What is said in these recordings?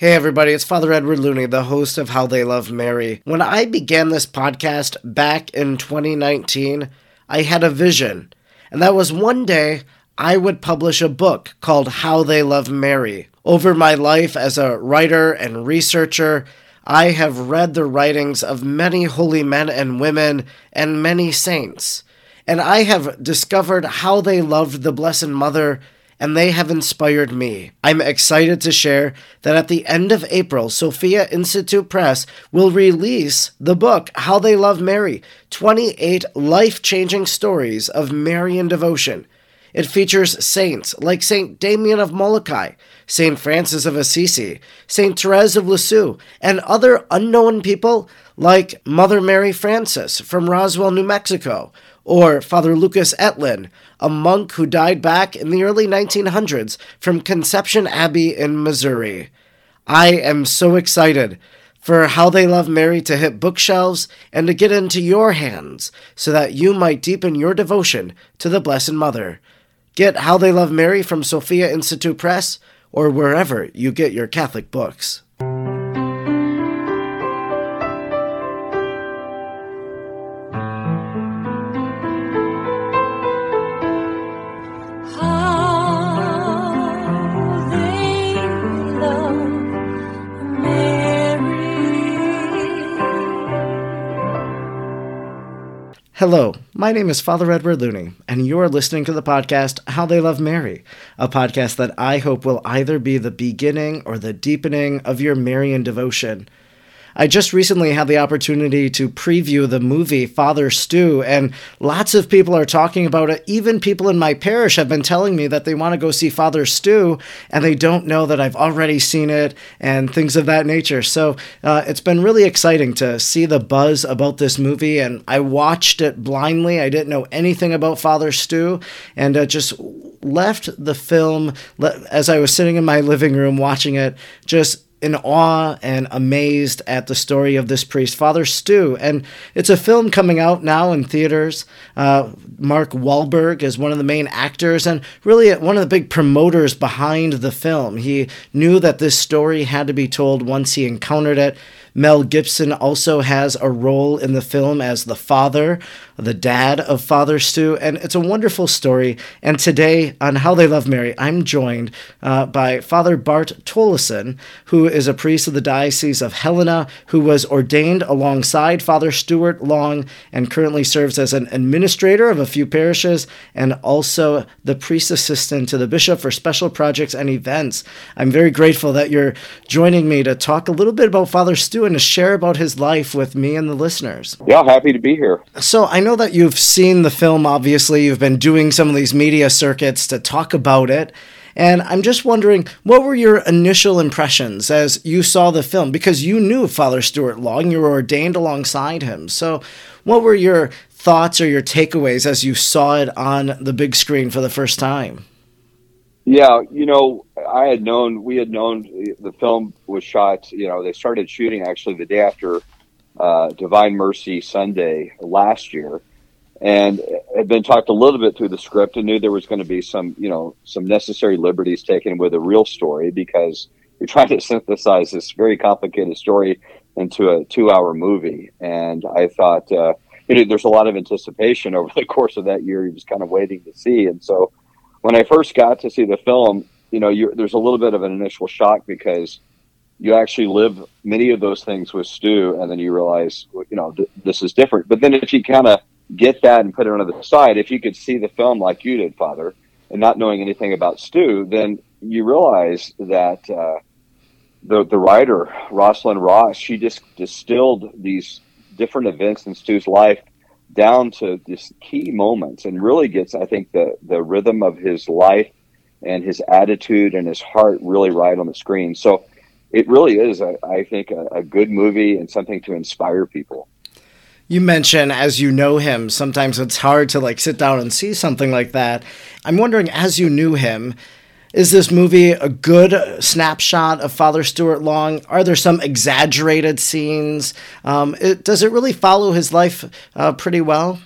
Hey everybody, it's Father Edward Looney, the host of How They Love Mary. When I began this podcast back in 2019, I had a vision, and that was one day I would publish a book called How They Love Mary. Over my life as a writer and researcher, I have read the writings of many holy men and women and many saints, and I have discovered how they loved the Blessed Mother and they have inspired me. I'm excited to share that at the end of April, Sophia Institute Press will release the book How They Love Mary 28 Life Changing Stories of Marian Devotion. It features saints like Saint Damien of Molokai, Saint Francis of Assisi, Saint Therese of Lisieux, and other unknown people like Mother Mary Frances from Roswell, New Mexico, or Father Lucas Etlin, a monk who died back in the early 1900s from Conception Abbey in Missouri. I am so excited for How They Love Mary to hit bookshelves and to get into your hands so that you might deepen your devotion to the Blessed Mother. Get How They Love Mary from Sophia Institute Press or wherever you get your Catholic books. Hello, my name is Father Edward Looney, and you are listening to the podcast How They Love Mary, a podcast that I hope will either be the beginning or the deepening of your Marian devotion. I just recently had the opportunity to preview the movie Father Stu, and lots of people are talking about it. Even people in my parish have been telling me that they want to go see Father Stu, and they don't know that I've already seen it and things of that nature. So uh, it's been really exciting to see the buzz about this movie, and I watched it blindly. I didn't know anything about Father Stu, and uh, just left the film as I was sitting in my living room watching it, just in awe and amazed at the story of this priest, Father Stu. And it's a film coming out now in theaters. Uh, Mark Wahlberg is one of the main actors and really one of the big promoters behind the film. He knew that this story had to be told once he encountered it. Mel Gibson also has a role in the film as the father, the dad of Father Stu, and it's a wonderful story. And today on How They Love Mary, I'm joined uh, by Father Bart Tolleson, who is a priest of the Diocese of Helena, who was ordained alongside Father Stuart Long and currently serves as an administrator of a few parishes and also the priest assistant to the bishop for special projects and events. I'm very grateful that you're joining me to talk a little bit about Father And to share about his life with me and the listeners. Yeah, happy to be here. So I know that you've seen the film, obviously. You've been doing some of these media circuits to talk about it. And I'm just wondering, what were your initial impressions as you saw the film? Because you knew Father Stuart Long, you were ordained alongside him. So, what were your thoughts or your takeaways as you saw it on the big screen for the first time? Yeah, you know, I had known we had known the film was shot. You know, they started shooting actually the day after uh, Divine Mercy Sunday last year, and had been talked a little bit through the script and knew there was going to be some, you know, some necessary liberties taken with a real story because you're trying to synthesize this very complicated story into a two-hour movie. And I thought, uh, you know, there's a lot of anticipation over the course of that year. You're just kind of waiting to see, and so when I first got to see the film, you know, there's a little bit of an initial shock because you actually live many of those things with Stu, and then you realize, you know, th- this is different. But then if you kind of get that and put it on the side, if you could see the film like you did, Father, and not knowing anything about Stu, then you realize that uh, the the writer Rosalind Ross, she just distilled these different events in Stu's life down to this key moments and really gets, I think, the the rhythm of his life and his attitude and his heart really right on the screen. So it really is, a, I think, a, a good movie and something to inspire people. You mention as you know him, sometimes it's hard to like sit down and see something like that. I'm wondering, as you knew him, is this movie a good snapshot of Father Stuart Long? Are there some exaggerated scenes? Um, it, does it really follow his life uh, pretty well?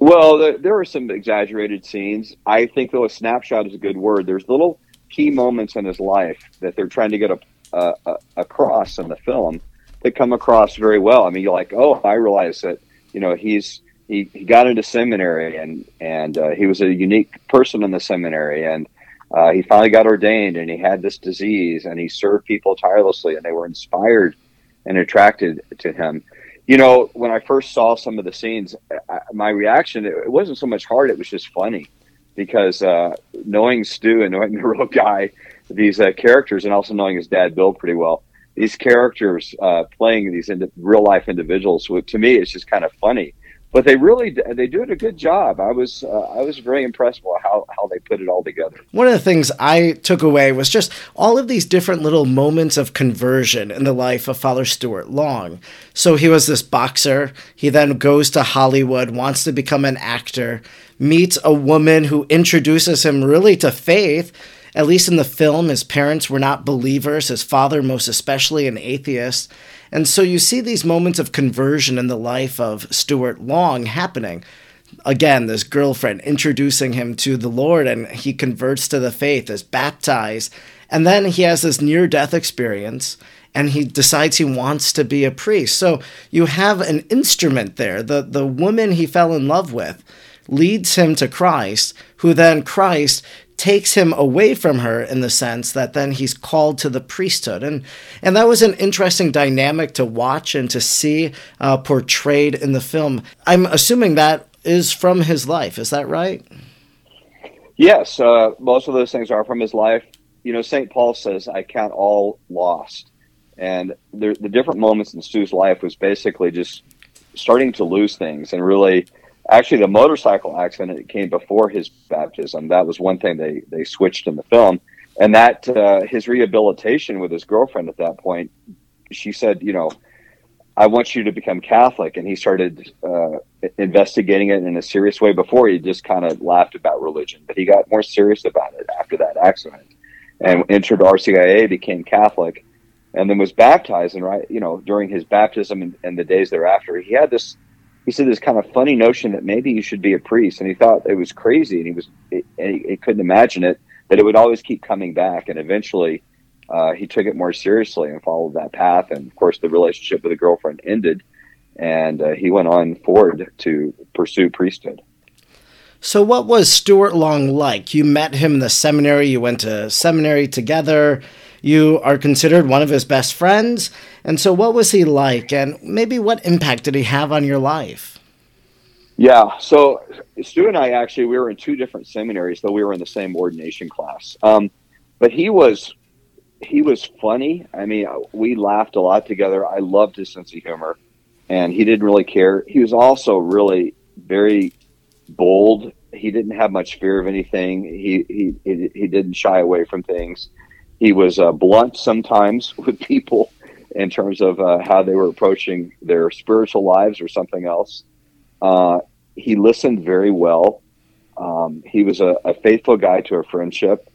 Well, there, are some exaggerated scenes. I think, though, a snapshot is a good word. There's little key moments in his life that they're trying to get a, a, across in the film that come across very well. I mean, you're like, oh, I realize that you know he's he, he got into seminary and and uh, he was a unique person in the seminary and uh, he finally got ordained and he had this disease and he served people tirelessly and they were inspired and attracted to him. You know, when I first saw some of the scenes, I, my reaction it, wasn't so much hard; it was just funny because uh, knowing Stu and knowing the real guy, these uh, characters, and also knowing his dad Bill pretty well, these characters uh, playing these real life individuals, to me, it's just kind of funny but they really they do a good job. I was uh, I was very impressed with how how they put it all together. One of the things I took away was just all of these different little moments of conversion in the life of Father Stuart Long. So he was this boxer. He then goes to Hollywood, wants to become an actor, meets a woman who introduces him really to faith. At least in the film, his parents were not believers, his father, most especially, an atheist. And so you see these moments of conversion in the life of Stuart Long happening. Again, this girlfriend introducing him to the Lord, and he converts to the faith, is baptized. And then he has this near death experience and he decides he wants to be a priest. So you have an instrument there. The, the woman he fell in love with leads him to Christ, who then Christ takes him away from her in the sense that then he's called to the priesthood. And and that was an interesting dynamic to watch and to see uh, portrayed in the film. I'm assuming that is from his life. Is that right? Yes uh, most of those things are from his life. You know st paul says i count all lost. And the, the different moments in stu's life was basically just starting to lose things and really actually the motorcycle accident came before his baptism. That was one thing they they switched in the film, and that uh, his rehabilitation with his girlfriend at that point, she said, you know, I want you to become Catholic, and he started uh, investigating it in a serious way. Before he just kind of laughed about religion, but he got more serious about it after that accident, and entered RCIA, became Catholic. And then was baptized, and right, you know, during his baptism and, and the days thereafter, he had this he said this kind of funny notion that maybe you should be a priest, and he thought it was crazy, and he was he, he couldn't imagine it that it would always keep coming back, and eventually uh, he took it more seriously and followed that path, and of course the relationship with the girlfriend ended, and uh, he went on forward to pursue priesthood. So, what was Stuart Long like? You met him in the seminary. You went to seminary together. You are considered one of his best friends. And so, what was he like? And maybe what impact did he have on your life? Yeah. So, Stu and I actually, we were in two different seminaries, though we were in the same ordination class. Um, but he was. He was funny. I mean, we laughed a lot together. I loved his sense of humor, and he didn't really care. He was also really very bold. He didn't have much fear of anything. He he he, he didn't shy away from things. He was uh, blunt sometimes with people in terms of uh, how they were approaching their spiritual lives or something else. Uh, he listened very well. Um, he was a, a, faithful guy to a friendship,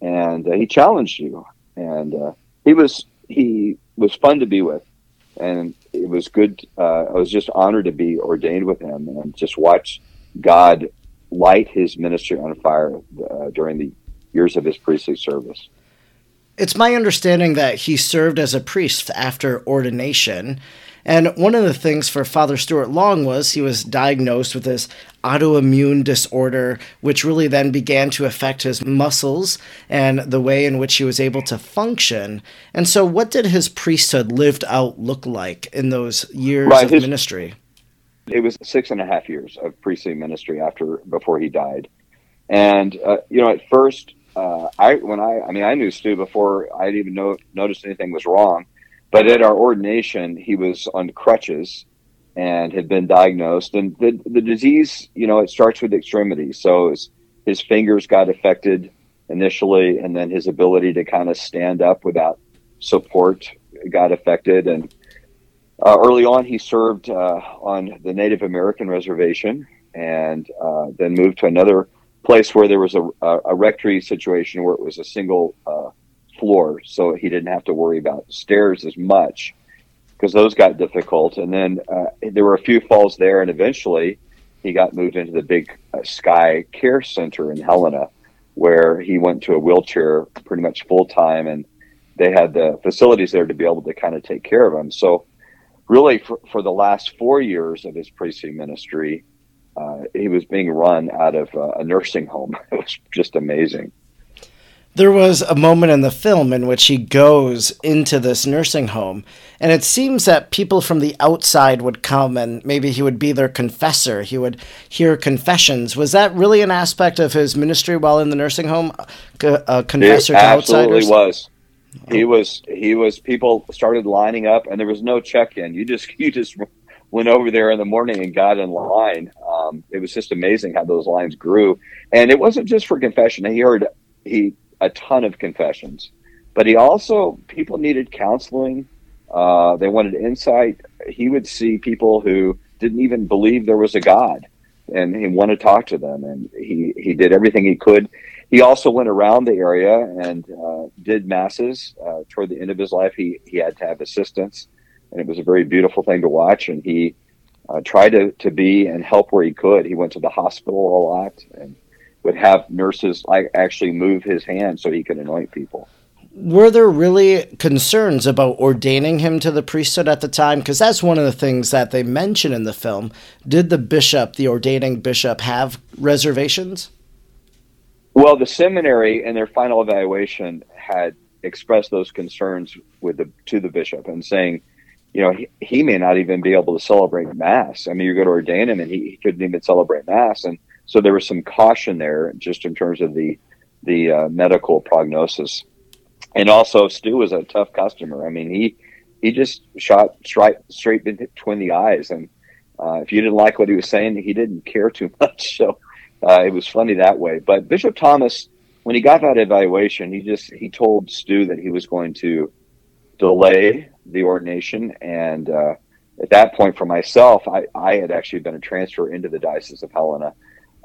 and uh, he challenged you. And uh, he was he was fun to be with, and it was good. Uh, I was just honored to be ordained with him and just watch God light his ministry on fire during the years of his priestly service. It's my understanding that he served as a priest after ordination. And one of the things for Father Stuart Long was he was diagnosed with this autoimmune disorder, which really then began to affect his muscles and the way in which he was able to function. And so, what did his priesthood lived out look like in those years right, of his, ministry? It was six and a half years of priestly ministry after before he died. And, uh, you know, at first, uh, I when I I mean I knew Stu before I even know noticed anything was wrong, but at our ordination he was on crutches and had been diagnosed. And the the disease you know it starts with extremities so his, his fingers got affected initially and then his ability to kind of stand up without support got affected. And uh, early on he served uh, on the Native American reservation and uh, then moved to another place where there was a, a, a rectory situation where it was a single uh, floor, so he didn't have to worry about stairs as much because those got difficult. And then uh, there were a few falls there, and eventually he got moved into the big uh, Sky Care Center in Helena, where he went to a wheelchair pretty much full time, and they had the facilities there to be able to kind of take care of him. So, really, for, for the last four years of his priestly ministry, uh, he was being run out of uh, a nursing home. It was just amazing there was a moment in the film in which he goes into this nursing home, and it seems that people from the outside would come and maybe he would be their confessor. He would hear confessions. Was that really an aspect of his ministry while in the nursing home? A confessor it to absolutely was. He was. He was. People started lining up, and there was no check-in. You just you just went over there in the morning and got in line. Um, it was just amazing how those lines grew, and it wasn't just for confession. He heard he a ton of confessions, but he also people needed counseling. Uh, they wanted insight. He would see people who didn't even believe there was a God, and he wanted to talk to them. And he he did everything he could. He also went around the area and uh, did masses. Uh, toward the end of his life, he he had to have assistance, and it was a very beautiful thing to watch. And he uh, tried to to be and help where he could. He went to the hospital a lot and would have nurses like actually move his hand so he could anoint people. Were there really concerns about ordaining him to the priesthood at the time? Because that's one of the things that they mention in the film. Did the bishop, the ordaining bishop, have reservations? Well, the seminary in their final evaluation had expressed those concerns with the to the bishop and saying, you know, he, he may not even be able to celebrate mass. I mean, you go to ordain him and he, he couldn't even celebrate mass. And so there was some caution there, just in terms of the the uh, medical prognosis. And also, Stu was a tough customer. I mean, he he just shot straight straight between the eyes, and uh, if you didn't like what he was saying, he didn't care too much. So uh, it was funny that way. But Bishop Thomas, when he got that evaluation, he just he told Stu that he was going to delay the ordination and uh, at that point for myself I, I had actually been a transfer into the diocese of helena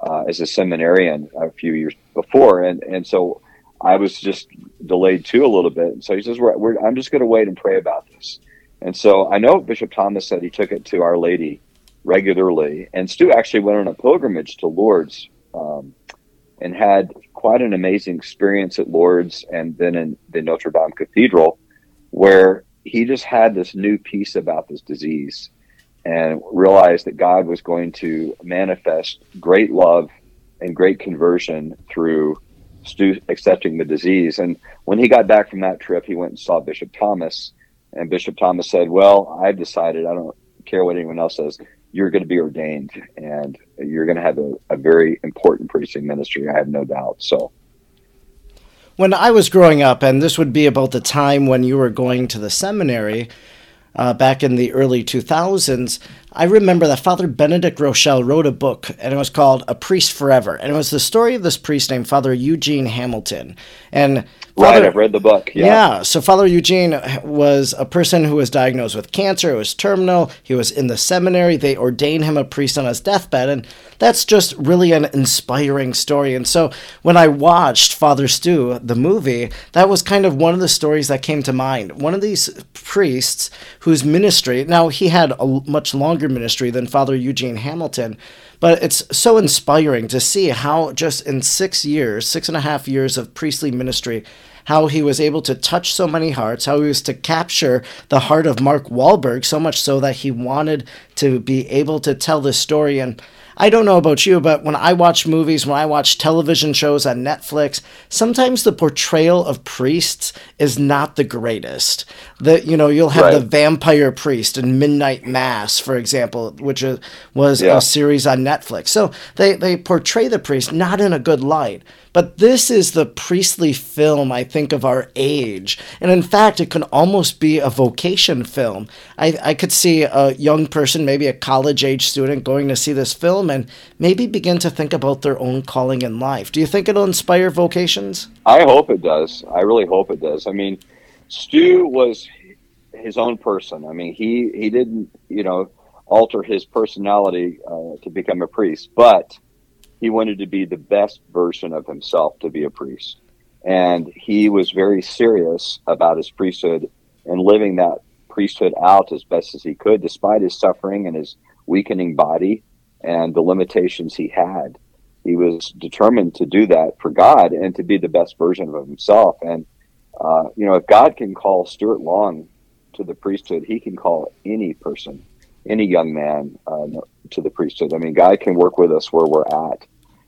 uh, as a seminarian a few years before, and and so I was just delayed too a little bit. And so he says, we're, we're, "I'm just going to wait and pray about this." And so I know Bishop Thomas said he took it to Our Lady regularly, and Stu actually went on a pilgrimage to Lourdes um, and had quite an amazing experience at Lourdes, and then in the Notre Dame Cathedral, where he just had this new peace about this disease and realized that God was going to manifest great love and great conversion through Stu accepting the disease. And when he got back from that trip, he went and saw Bishop Thomas. And Bishop Thomas said, Well, I've decided, I don't care what anyone else says, you're going to be ordained and you're going to have a, a very important preaching ministry. I have no doubt. So, when I was growing up, and this would be about the time when you were going to the seminary, uh, back in the early 2000s, I remember that Father Benedict Groeschel wrote a book, and it was called A Priest Forever. And it was the story of this priest named Father Eugene Hamilton. And Father, right, I've read the book. Yeah. yeah. So Father Eugene was a person who was diagnosed with cancer. It was terminal. He was in the seminary. They ordained him a priest on his deathbed, and that's just really an inspiring story. And so when I watched Father Stu, the movie, that was kind of one of the stories that came to mind. One of these priests whose ministry now he had a much longer ministry than Father Eugene Hamilton. But it's so inspiring to see how, just in six years, six and a half years of priestly ministry, how he was able to touch so many hearts, how he was to capture the heart of Mark Wahlberg so much so that he wanted to be able to tell this story. And I don't know about you, but when I watch movies, when I watch television shows on Netflix, sometimes the portrayal of priests is not the greatest. That you know, you'll have right. the vampire priest in Midnight Mass, for example, which was yeah. a series on Netflix. So they they portray the priest not in a good light. But this is the priestly film, I think, of our age. And in fact, it can almost be a vocation film. I, I could see a young person, maybe a college age student, going to see this film and maybe begin to think about their own calling in life. Do you think it'll inspire vocations? I hope it does. I really hope it does. I mean, Stu was his own person. I mean, he, he didn't, you know, alter his personality uh, to become a priest, but he wanted to be the best version of himself to be a priest. And he was very serious about his priesthood and living that priesthood out as best as he could, despite his suffering and his weakening body and the limitations he had. he was determined to do that for God and to be the best version of himself. And uh, you know, if God can call Stuart Long to the priesthood, He can call any person, any young man, uh, to the priesthood. I mean, God can work with us where we're at,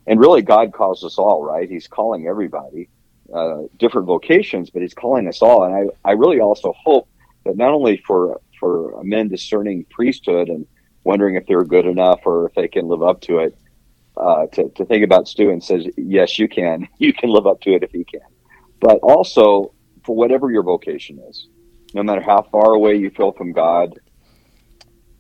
and really, God calls us all. Right? He's calling everybody, uh, different vocations, but He's calling us all. And I, I really also hope that not only for for men discerning priesthood and wondering if they're good enough or if they can live up to it, uh, to, to think about Stu and says, yes, you can. You can live up to it if you can. But also, for whatever your vocation is, no matter how far away you feel from God,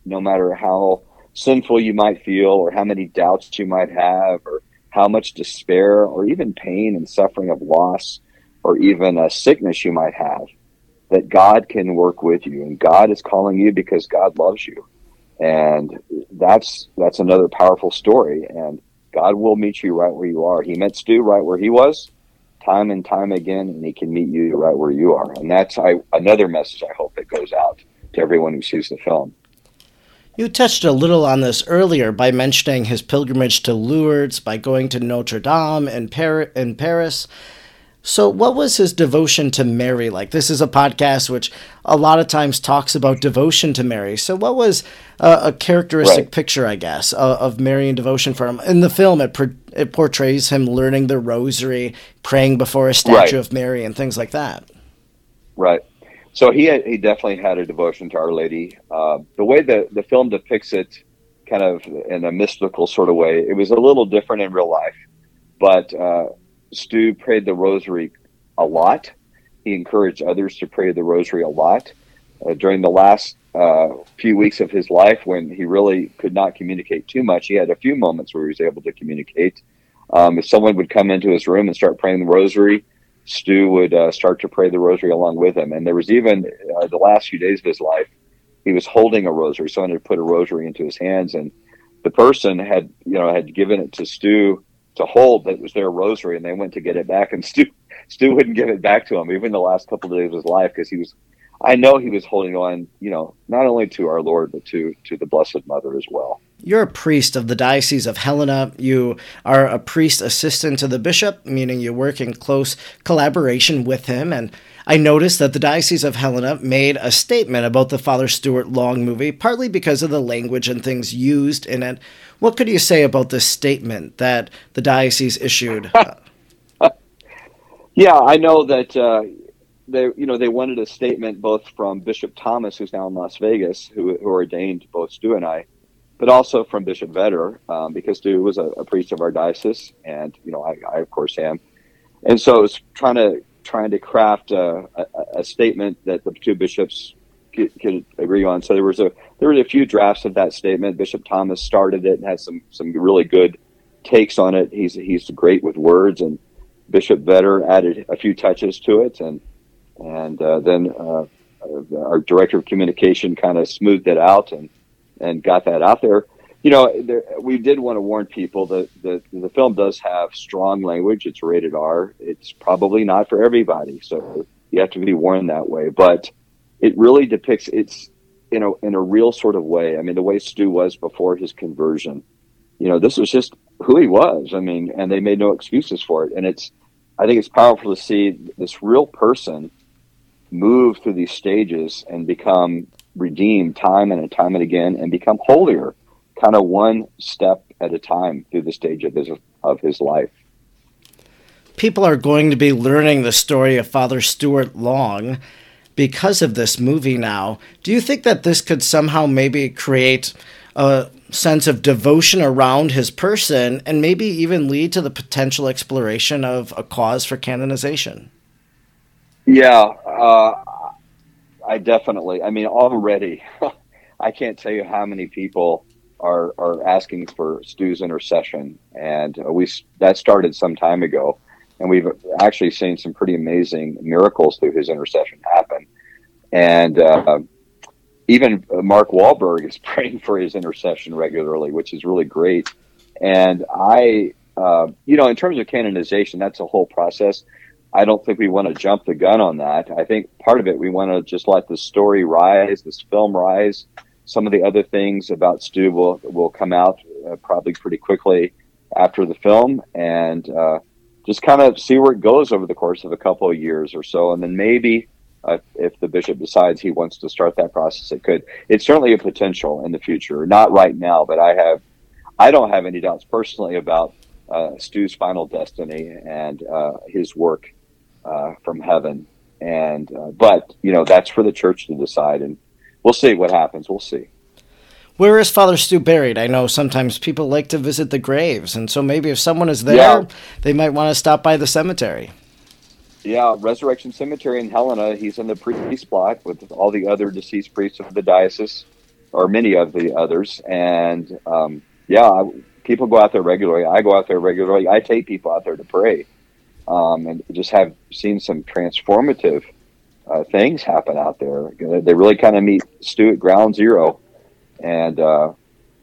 no matter how sinful you might feel, or how many doubts you might have, or how much despair, or even pain and suffering of loss, or even a sickness you might have, that God can work with you. And God is calling you because God loves you. And that's that's another powerful story. And God will meet you right where you are. He met Stu right where he was, time and time again, and he can meet you right where you are. And that's I, another message I hope that goes out to everyone who sees the film. You touched a little on this earlier by mentioning his pilgrimage to Lourdes, by going to Notre Dame in, Par- in Paris. So, what was his devotion to Mary like? This is a podcast which a lot of times talks about devotion to Mary. So, what was uh, a characteristic right. picture, I guess, uh, of Marian devotion for him? In the film, it, per- it portrays him learning the rosary, praying before a statue right. of Mary, and things like that. Right. So, he, he definitely had a devotion to Our Lady. Uh, the way the, the film depicts it, kind of in a mystical sort of way, it was a little different in real life. But uh, Stu prayed the rosary a lot. He encouraged others to pray the rosary a lot. Uh, during the last uh, few weeks of his life, when he really could not communicate too much, he had a few moments where he was able to communicate. Um, if someone would come into his room and start praying the rosary, Stu would uh, start to pray the rosary along with him. And there was even uh, the last few days of his life, he was holding a rosary. Someone had put a rosary into his hands, and the person had, you know, had given it to Stu to hold that was their rosary, and they went to get it back, and Stu Stu wouldn't give it back to him even the last couple of days of his life because he was. I know he was holding on, you know, not only to our Lord but to to the Blessed Mother as well. You're a priest of the Diocese of Helena. You are a priest assistant to the bishop, meaning you work in close collaboration with him. And I noticed that the Diocese of Helena made a statement about the Father Stuart Long movie, partly because of the language and things used in it. What could you say about this statement that the diocese issued? yeah, I know that uh, they, you know, they wanted a statement both from Bishop Thomas, who's now in Las Vegas, who, who ordained both Stu and I, but also from Bishop Vetter, um, because Stu was a, a, priest of our diocese, and you know, I, I of course am, and so it was trying to trying to craft a, a, a statement that the two bishops could, could, agree on. So there was a there was a few drafts of that statement. Bishop Thomas started it and had some some really good takes on it. He's he's great with words, and Bishop Vetter added a few touches to it, and and uh, then uh, our director of communication kind of smoothed it out and and got that out there. You know, there, we did want to warn people that the, the film does have strong language. It's rated R. It's probably not for everybody, so you have to be warned that way. But it really depicts it's in a in a real sort of way. I mean, the way Stu was before his conversion. You know, this was just who he was. I mean, and they made no excuses for it. And it's I think it's powerful to see this real person move through these stages and become redeemed time and time and again and become holier, kind of one step at a time through the stage of his of his life. People are going to be learning the story of Father Stuart Long because of this movie now. Do you think that this could somehow maybe create a sense of devotion around his person and maybe even lead to the potential exploration of a cause for canonization? Yeah, uh, I definitely. I mean, already, I can't tell you how many people are are asking for Stu's intercession, and we that started some time ago and we've actually seen some pretty amazing miracles through his intercession happen. And uh, even Mark Wahlberg is praying for his intercession regularly, which is really great. And I, uh, you know, in terms of canonization, that's a whole process. I don't think we want to jump the gun on that. I think part of it, we want to just let the story rise, this film rise. Some of the other things about Stu will, will come out uh, probably pretty quickly after the film and uh, just kind of see where it goes over the course of a couple of years or so, and then maybe. Uh, if the bishop decides he wants to start that process, it could. It's certainly a potential in the future. Not right now, but I have, I don't have any doubts personally about uh, Stu's final destiny and uh, his work uh, from heaven. And uh, but you know that's for the church to decide, and we'll see what happens. We'll see. Where is Father Stu buried? I know sometimes people like to visit the graves, and so maybe if someone is there, Yeah. they might want to stop by the cemetery. Yeah, Resurrection Cemetery in Helena. He's in the priest plot with all the other deceased priests of the diocese, or many of the others. And um, yeah, people go out there regularly. I go out there regularly. I take people out there to pray, um, and just have seen some transformative uh, things happen out there. They really kind of meet Stu at ground zero, and uh,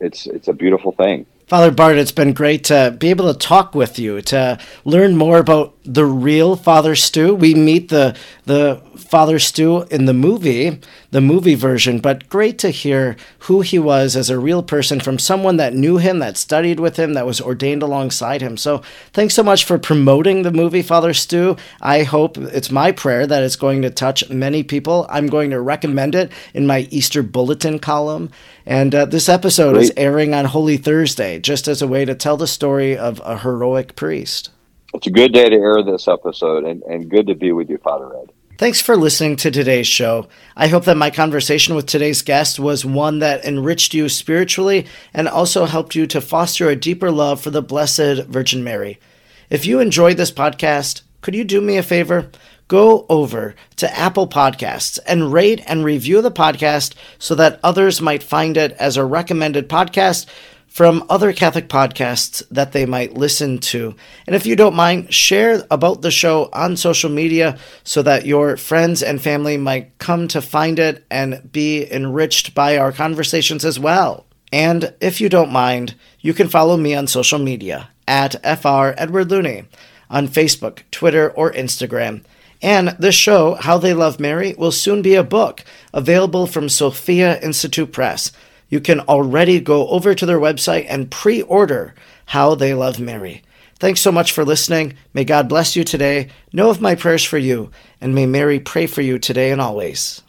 it's it's a beautiful thing. Father Bart, it's been great to be able to talk with you, to learn more about the real Father Stu. We meet the the Father Stu in the movie, the movie version, but great to hear who he was as a real person from someone that knew him, that studied with him, that was ordained alongside him. So thanks so much for promoting the movie Father Stu. I hope it's my prayer that it's going to touch many people. I'm going to recommend it in my Easter bulletin column. And uh, this episode is airing on Holy Thursday, just as a way to tell the story of a heroic priest. It's a good day to air this episode, and, and good to be with you, Father Ed. Thanks for listening to today's show. I hope that my conversation with today's guest was one that enriched you spiritually and also helped you to foster a deeper love for the Blessed Virgin Mary. If you enjoyed this podcast, could you do me a favor? Go over to Apple Podcasts and rate and review the podcast so that others might find it as a recommended podcast from other Catholic podcasts that they might listen to. And if you don't mind, share about the show on social media so that your friends and family might come to find it and be enriched by our conversations as well. And if you don't mind, you can follow me on social media at FR Edward Looney on Facebook, Twitter, or Instagram. And this show, How They Love Mary, will soon be a book available from Sophia Institute Press. You can already go over to their website and pre order How They Love Mary. Thanks so much for listening. May God bless you today. Know of my prayers for you, and may Mary pray for you today and always.